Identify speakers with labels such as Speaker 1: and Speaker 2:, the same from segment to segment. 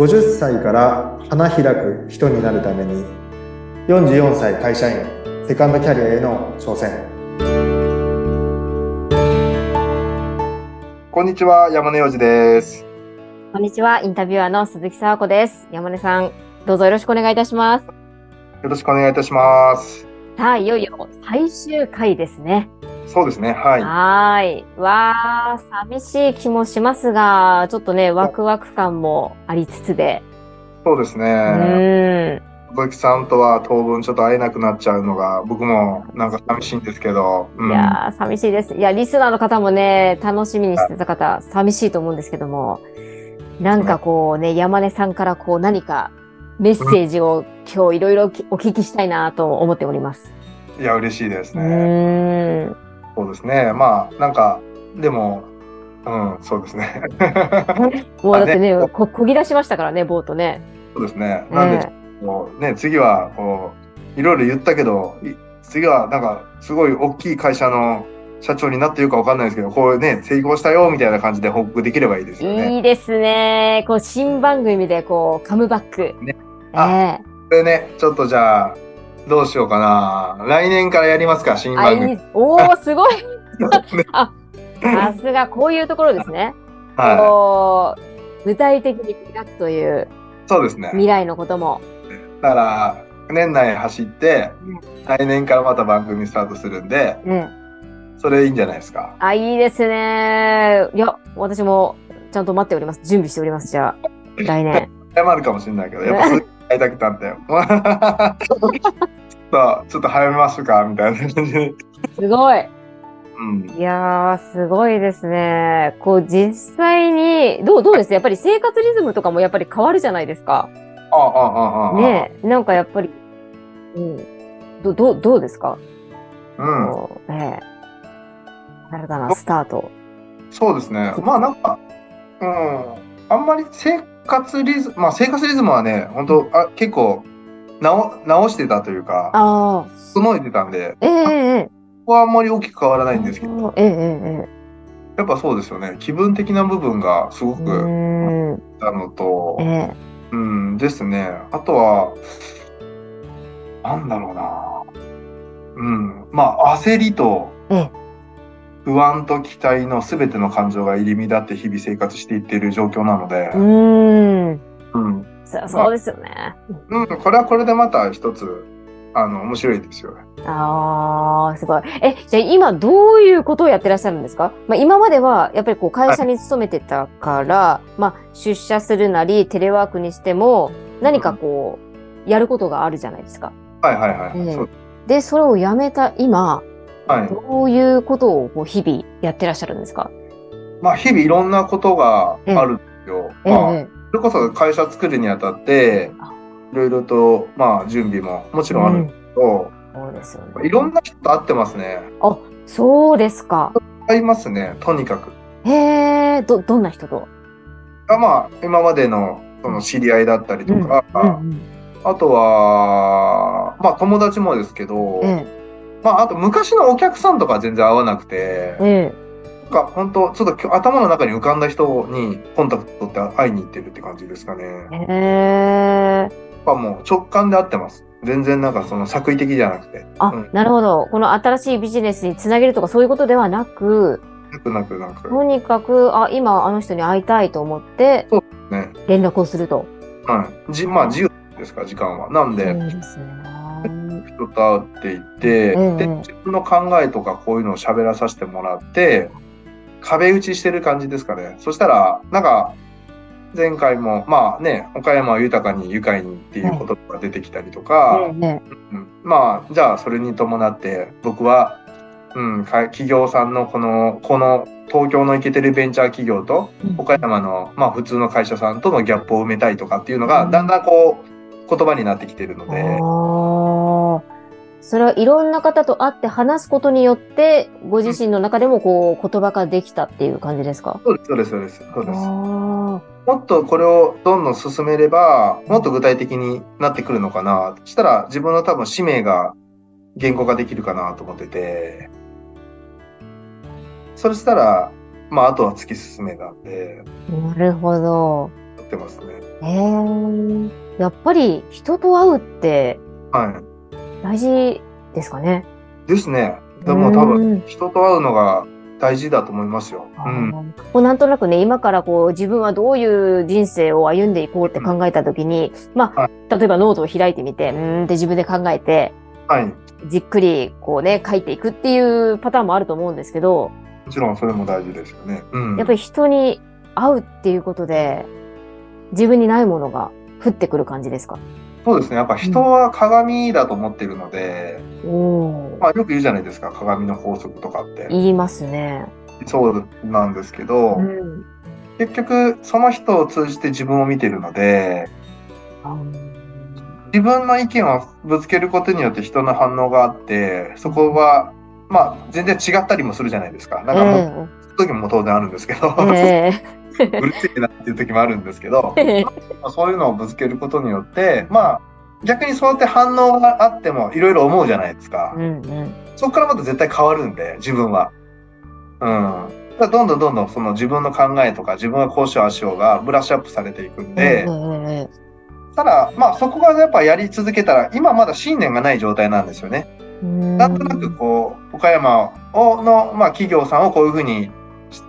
Speaker 1: 50歳から花開く人になるために44歳会社員セカンドキャリアへの挑戦。こんにちは山根洋二です。
Speaker 2: こんにちはインタビュアーの鈴木沙和子です。山根さんどうぞよろしくお願いいたします。よ
Speaker 1: ろしくお願いいたします。
Speaker 2: さあいよいよ最終回ですね
Speaker 1: そうですね。はい。
Speaker 2: はい。わあ、寂しい気もしますが、ちょっとね、ワクワク感もありつつで。
Speaker 1: そうですね。うん。鈴木さんとは当分ちょっと会えなくなっちゃうのが、僕もなんか寂しいんですけど。
Speaker 2: うん、いや寂しいです。いや、リスナーの方もね、楽しみにしてた方、寂しいと思うんですけども、なんかこうね、山根さんからこう何かメッセージを今日いろいろお聞きしたいなと思っております。
Speaker 1: いや、嬉しいですね。うん。そうですね。まあ、なんか、でも、うん、そうですね。
Speaker 2: もうだってね、ねここぎ出しましたからね、ボートね。
Speaker 1: そうですね。なんで、もうね、次は、こう、いろいろ言ったけど、次は、なんか、すごい大きい会社の社長になっているかわかんないですけど、こうね、成功したよ、みたいな感じで報告できればいいですよね。
Speaker 2: いいですね。こう、新番組で、こう、カムバック。ね。
Speaker 1: あ、えー、これね、ちょっとじゃあ、どうしようかな。来年からやりますか、新番組。
Speaker 2: おお、すごい。あ、さすが、こういうところですね。はい。具体的に描くという。
Speaker 1: そうですね。
Speaker 2: 未来のことも。
Speaker 1: だから、年内走って、来年からまた番組スタートするんで、うん、それいいんじゃないですか。
Speaker 2: あ、いいですね。いや、私もちゃんと待っております。準備しております、じゃあ、来年。
Speaker 1: 謝るかもしれないけど、やっぱ会いたくたんだよ。ちょっと、ちょっと早めますかみたいな感じで。
Speaker 2: すごい。うん、いやー、すごいですね。こう、実際に、どう、どうです？やっぱり生活リズムとかもやっぱり変わるじゃないですか。
Speaker 1: ああ、ああ、ああ。
Speaker 2: ねなんかやっぱり、うん。ど、どどうですか？うん。ええー。なるかな、スタート。
Speaker 1: そうですね。まあなんか、うん。あんまり生活リズム、まあ生活リズムはね、本当あ結構直直してたというか、あ整えてたんで、ええここはあんまり大きく変わらないんですけど、ええやっぱそうですよね。気分的な部分がすごくたのと、ええ、うんですね。あとは、なんだろうな。うん。まあ、焦りと、ええ不安と期待のすべての感情が入り乱って日々生活していっている状況なので。うん。
Speaker 2: うん。そそうですよね。
Speaker 1: うん、これはこれでまた一つ、あの、面白いですよね。
Speaker 2: ああ、すごい。え、じゃあ今どういうことをやってらっしゃるんですか？まあ今まではやっぱりこう会社に勤めてたから、はい、まあ出社するなりテレワークにしても何かこう、やることがあるじゃないですか。
Speaker 1: はいはいはい。え
Speaker 2: ー、で、それをやめた今、はい、どういうことをこう日々やってらっしゃるんですか？
Speaker 1: まあ、日々いろんなことがあるんですよ。ええまあ、それこそ会社作るにあたって、いろいろと、まあ、準備ももちろんあるんですけど、うん、そうですよね。いろんな人と会ってますね。
Speaker 2: あ、そうですか。
Speaker 1: 会いますね、とにかく。
Speaker 2: へえ、ど、どんな人と？
Speaker 1: あまあ、今までのその知り合いだったりとか、うんうんうん、あとは、まあ、友達もですけど、ええまあ、あと昔のお客さんとかは全然合わなくて、ええ、なんか本当ちょっと頭の中に浮かんだ人にコンタクト取って会いに行ってるって感じですかね。へえー。もう直感で合ってます。全然なんかその作為的じゃなくて。
Speaker 2: あ、うん、なるほど。この新しいビジネスにつなげるとかそういうことではなく、
Speaker 1: なくなくなく。
Speaker 2: とにかく、あ、今あの人に会いたいと思って、そうですね。連絡をすると。
Speaker 1: はい。じ、まあ自由ですか、時間は。なんで、そうですね。人と会っていて、うんうん、で自分の考えとかこういうのを喋らさせてもらって壁打ちしてる感じですかね。そしたらなんか前回もまあね岡山は豊かに愉快にっていう言葉が出てきたりとか、うんうん、まあじゃあそれに伴って僕は、うん、企業さんのこのこの東京のイケてるベンチャー企業と岡山の、まあ、普通の会社さんとのギャップを埋めたいとかっていうのがだんだんこう言葉になってきてるので。
Speaker 2: それはいろんな方と会って話すことによって、ご自身の中でもこう言葉ができたっていう感じですか、
Speaker 1: そうです、そうです、そうです。そうですもっとこれをどんどん進めれば、もっと具体的になってくるのかな。そしたら自分の多分使命が言語化できるかなと思ってて、そしたら、まあ、あとは突き進めなんで。
Speaker 2: なるほど。
Speaker 1: ってますね。
Speaker 2: へえー、やっぱり人と会うって大事ですかね。
Speaker 1: ですね。でも多分人と会うのが大事だと思いますよ。
Speaker 2: うん、もうなんとなくね今からこう自分はどういう人生を歩んでいこうって考えた時に、うん、まあ、はい、例えばノートを開いてみてうんって自分で考えて、はい、じっくりこうね書いていくっていうパターンもあると思うんですけど
Speaker 1: もちろんそれも大事ですよね。
Speaker 2: うん、やっぱり人に会うっていうことで自分にないものが降ってくる感じですか？
Speaker 1: そうですね。やっぱ人は鏡だと思ってるので、うん、まあよく言うじゃないですか、鏡の法則とかって。
Speaker 2: 言いますね。
Speaker 1: そうなんですけど、うん、結局その人を通じて自分を見てるので、うん、自分の意見をぶつけることによって人の反応があって、そこはまあ全然違ったりもするじゃないですか。なんかもう、えー、時も当然あるんですけど、えー うるせえなっていう時もあるんですけど、まあ、そういうのをぶつけることによって、まあ、逆にそうやって反応があってもいろいろ思うじゃないですか。うんうん、そこからまた絶対変わるんで、自分は。うん。だどんどんどんどんその自分の考えとか自分はこうしようああしようがブラッシュアップされていくんで、ただ、まあそこがやっぱやり続けたら、今まだ信念がない状態なんですよね。なんとなくこう、岡山をの、まあ企業さんをこういうふうに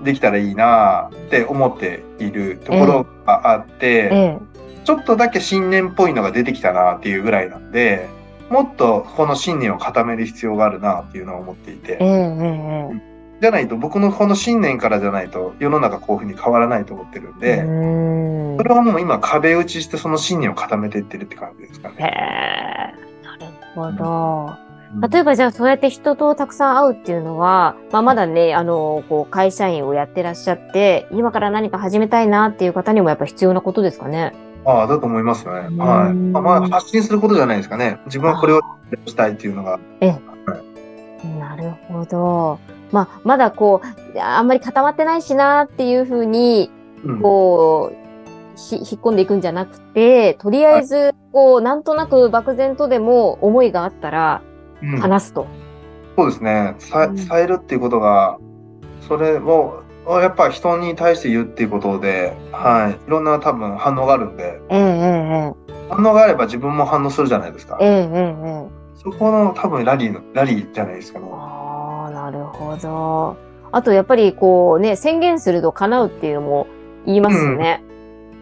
Speaker 1: できたらいいなって思っているところがあって、ええちょっとだけ信念っぽいのが出てきたなっていうぐらいなんで、もっとこの信念を固める必要があるなっていうのを思っていて。えじゃないと、僕のこの信念からじゃないと世の中こういうふうに変わらないと思ってるんで、それはもう今壁打ちしてその信念を固めていってるって感じですかね。
Speaker 2: へなるほど。例えばじゃあそうやって人とたくさん会うっていうのは、まあ、まだね、あの、こう、会社員をやってらっしゃって、今から何か始めたいなっていう方にもやっぱ必要なことですかね？
Speaker 1: ああ、だと思いますよね。はい。まあ、発信することじゃないですかね。自分はこれをしたいっていうのが。ええ。はい、
Speaker 2: なるほど。まあ、まだこう、あんまり固まってないしなっていうふうに、こう、うん、引っ込んでいくんじゃなくて、とりあえず、こう、なんとなく漠然とでも思いがあったら、話すと。
Speaker 1: そうですね。伝えるっていうことが、それをやっぱ人に対して言うっていうことで、はい、いろんな多分反応があるんで、えー、反応があれば自分も反応するじゃないですか。えー、そこの多分ラリーの、ラリーじゃないですかね。
Speaker 2: ああ、なるほど。あとやっぱりこうね、宣言すると叶うっていうのも言いますよね。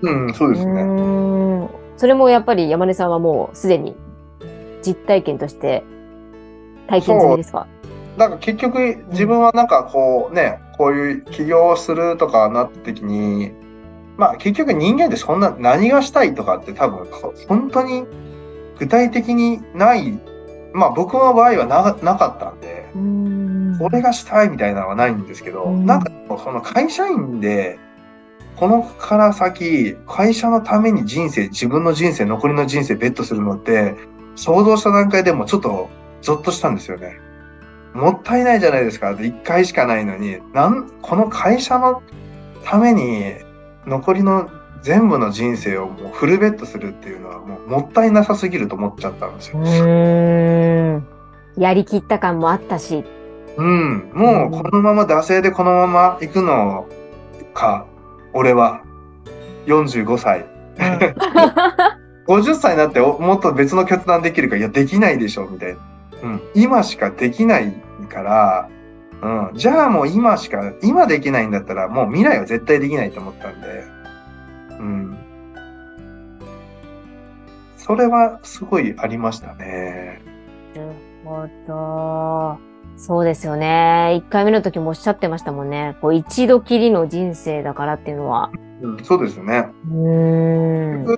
Speaker 1: うん、うん、そうですね。
Speaker 2: それもやっぱり山根さんはもうすでに実体験として体験済みですか？
Speaker 1: なんか結局自分はなんかこうね、こういう起業をするとかなった時に、まあ結局人間ってそんな何がしたいとかって多分本当に具体的にない、まあ僕の場合はななかったんで、これがしたいみたいなのはないんですけど、なんかその会社員で、このから先、会社のために人生、自分の人生、残りの人生ベットするのって、想像した段階でもちょっとゾッとしたんですよね。もったいないじゃないですか。1回しかないのに、なん、この会社のために残りの全部の人生をもうフルベットするっていうのはもうもったいなさすぎると思っちゃったんですよ。うん
Speaker 2: やりきった感もあったし。
Speaker 1: うん。もうこのまま惰性でこのまま行くのか、俺は45歳。うん、50歳になってもっと別の決断できるか、いや、できないでしょ、みたいな。うん、今しかできないから、うん、じゃあもう今しか、今できないんだったらもう未来は絶対できないと思ったんで、うん。それはすごいありましたね。
Speaker 2: なるほど。そうですよね。1回目の時もおっしゃってましたもんね。こう一度きりの人生だからっていうのは。
Speaker 1: うん、そうですね。うん。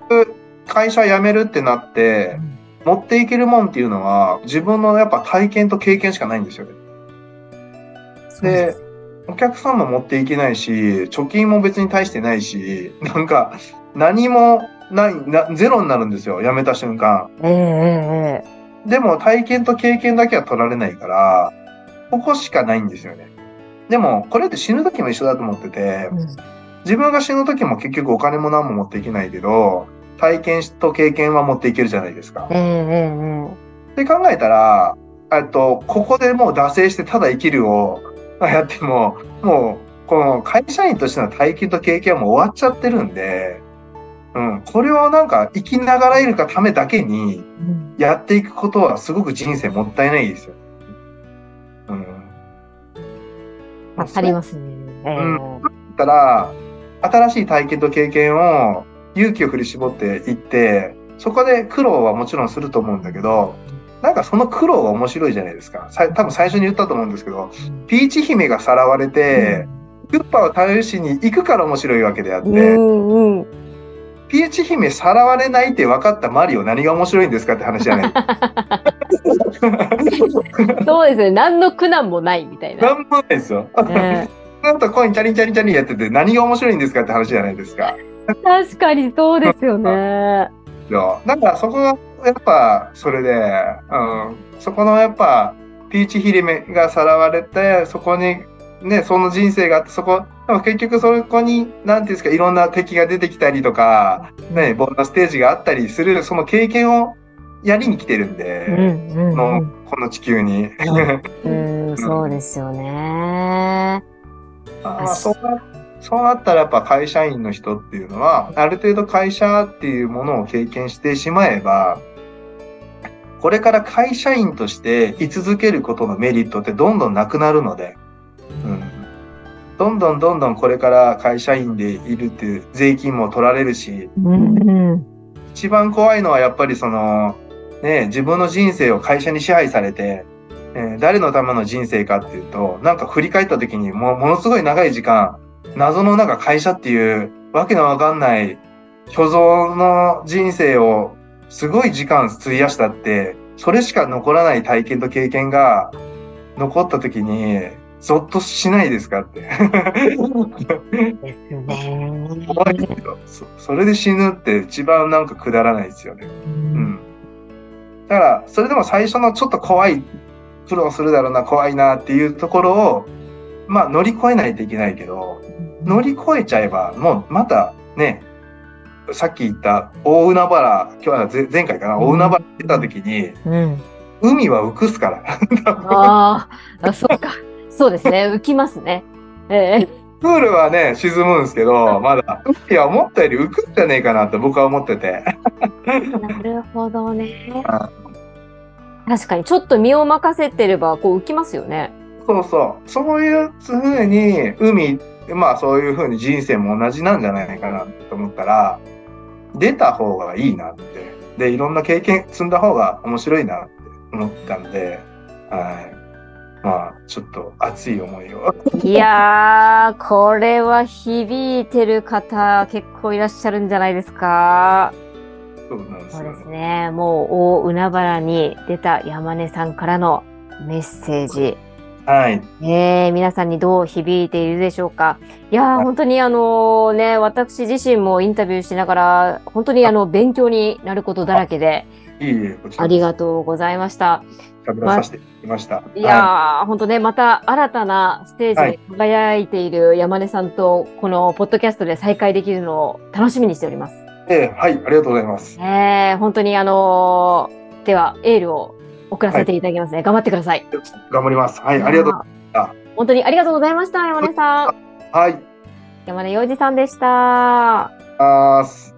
Speaker 1: 会社辞めるってなって、うん持っていけるもんっていうのは、自分のやっぱ体験と経験しかないんですよね。で、お客さんも持っていけないし、貯金も別に大してないし、なんか、何もないな、ゼロになるんですよ、辞めた瞬間。えー、でも体験と経験だけは取られないから、ここしかないんですよね。でも、これって死ぬ時も一緒だと思ってて、うん、自分が死ぬ時も結局お金も何も持っていけないけど、体験と経験は持っていけるじゃないですか。うんうんうん、って考えたら、えっと、ここでもう惰性してただ生きるをやっても、もう、この会社員としての体験と経験はもう終わっちゃってるんで、うん、これをなんか生きながらいるかためだけにやっていくことはすごく人生もったいないですよ。うん。
Speaker 2: ありますね。
Speaker 1: えー、うん。だったら、新しい体験と経験を勇気を振り絞っていって、そこで苦労はもちろんすると思うんだけど、なんかその苦労が面白いじゃないですか。さ多分最初に言ったと思うんですけど、ピーチ姫がさらわれて、クッパを試しに行くから面白いわけであって、うんうん、ピーチ姫さらわれないって分かったマリオ何が面白いんですかって話じゃない。
Speaker 2: そうですね。何の苦難もないみたいな。
Speaker 1: 何もないですよ。えー、なんとコインチャリンチャリンチャリンやってて何が面白いんですかって話じゃないですか。
Speaker 2: 確かにそうですよね。
Speaker 1: だからそこがやっぱそれで、うん、そこのやっぱピーチ姫がさらわれてそこにねその人生があってそこでも結局そこに何ていうんですかいろんな敵が出てきたりとか、ね、ボーナステージがあったりするその経験をやりに来てるんで、うんうんうん、のこの地球に。
Speaker 2: うん、そうですよね。
Speaker 1: あそうそうなったらやっぱ会社員の人っていうのはある程度会社っていうものを経験してしまえばこれから会社員として居続けることのメリットってどんどんなくなるので、うん、どんどんどんどんこれから会社員でいるっていう税金も取られるし、うん、一番怖いのはやっぱりその、ね、自分の人生を会社に支配されて、えー、誰のための人生かっていうと、なんか振り返った時にもものすごい長い時間、謎のなんか会社っていうわけのわかんない虚像の人生をすごい時間費やしたって、それしか残らない体験と経験が残った時に、ゾッとしないですかって。怖いけどそ、それで死ぬって一番なんかくだらないですよね。うん。だから、それでも最初のちょっと怖い、苦労するだろうな、怖いなっていうところを、まあ乗り越えないといけないけど、乗り越えちゃえば、もうまたね、さっき言った大海原、今日は前回かな、大海原出た時に、うん、海は浮くすから。
Speaker 2: ああ、そうか。そうですね。浮きますね。え
Speaker 1: えー、プールはね、沈むんですけど、まだ、海は思ったより浮くんじゃねえかなって僕は思ってて。
Speaker 2: なるほどね。確かに、ちょっと身を任せてれば、こう浮きますよね。
Speaker 1: そうそう。そういうふうに、海、まあそういうふうに人生も同じなんじゃないかなと思ったら、出た方がいいなって。で、いろんな経験積んだ方が面白いなって思ったんで、はい。まあ、ちょっと熱い思いを。
Speaker 2: いやー、これは響いてる方、結構いらっしゃるんじゃないですか。
Speaker 1: そうなんです
Speaker 2: そうですね。もう、大海原に出た山根さんからのメッセージ。
Speaker 1: はい。
Speaker 2: えー、皆さんにどう響いているでしょうか？いやー、本当にあのー、ね、私自身もインタビューしながら、本当にあの、勉強になることだらけで、
Speaker 1: いいえ、
Speaker 2: ありがとうございました。
Speaker 1: 喋らさせていただきました。ま、
Speaker 2: いやー、はい、本当ね、また新たなステージに輝いている山根さんと、このポッドキャストで再会できるのを楽しみにしております。
Speaker 1: えー、はい、ありがとうございます。
Speaker 2: えー、本当にあのー、では、エールを送らせていただきますね。はい、頑張ってください。
Speaker 1: 頑張ります。はい、ありがとうございました。
Speaker 2: 本当にありがとうございました、山根さん。
Speaker 1: はい。
Speaker 2: 山根洋二さんでした。
Speaker 1: あーす。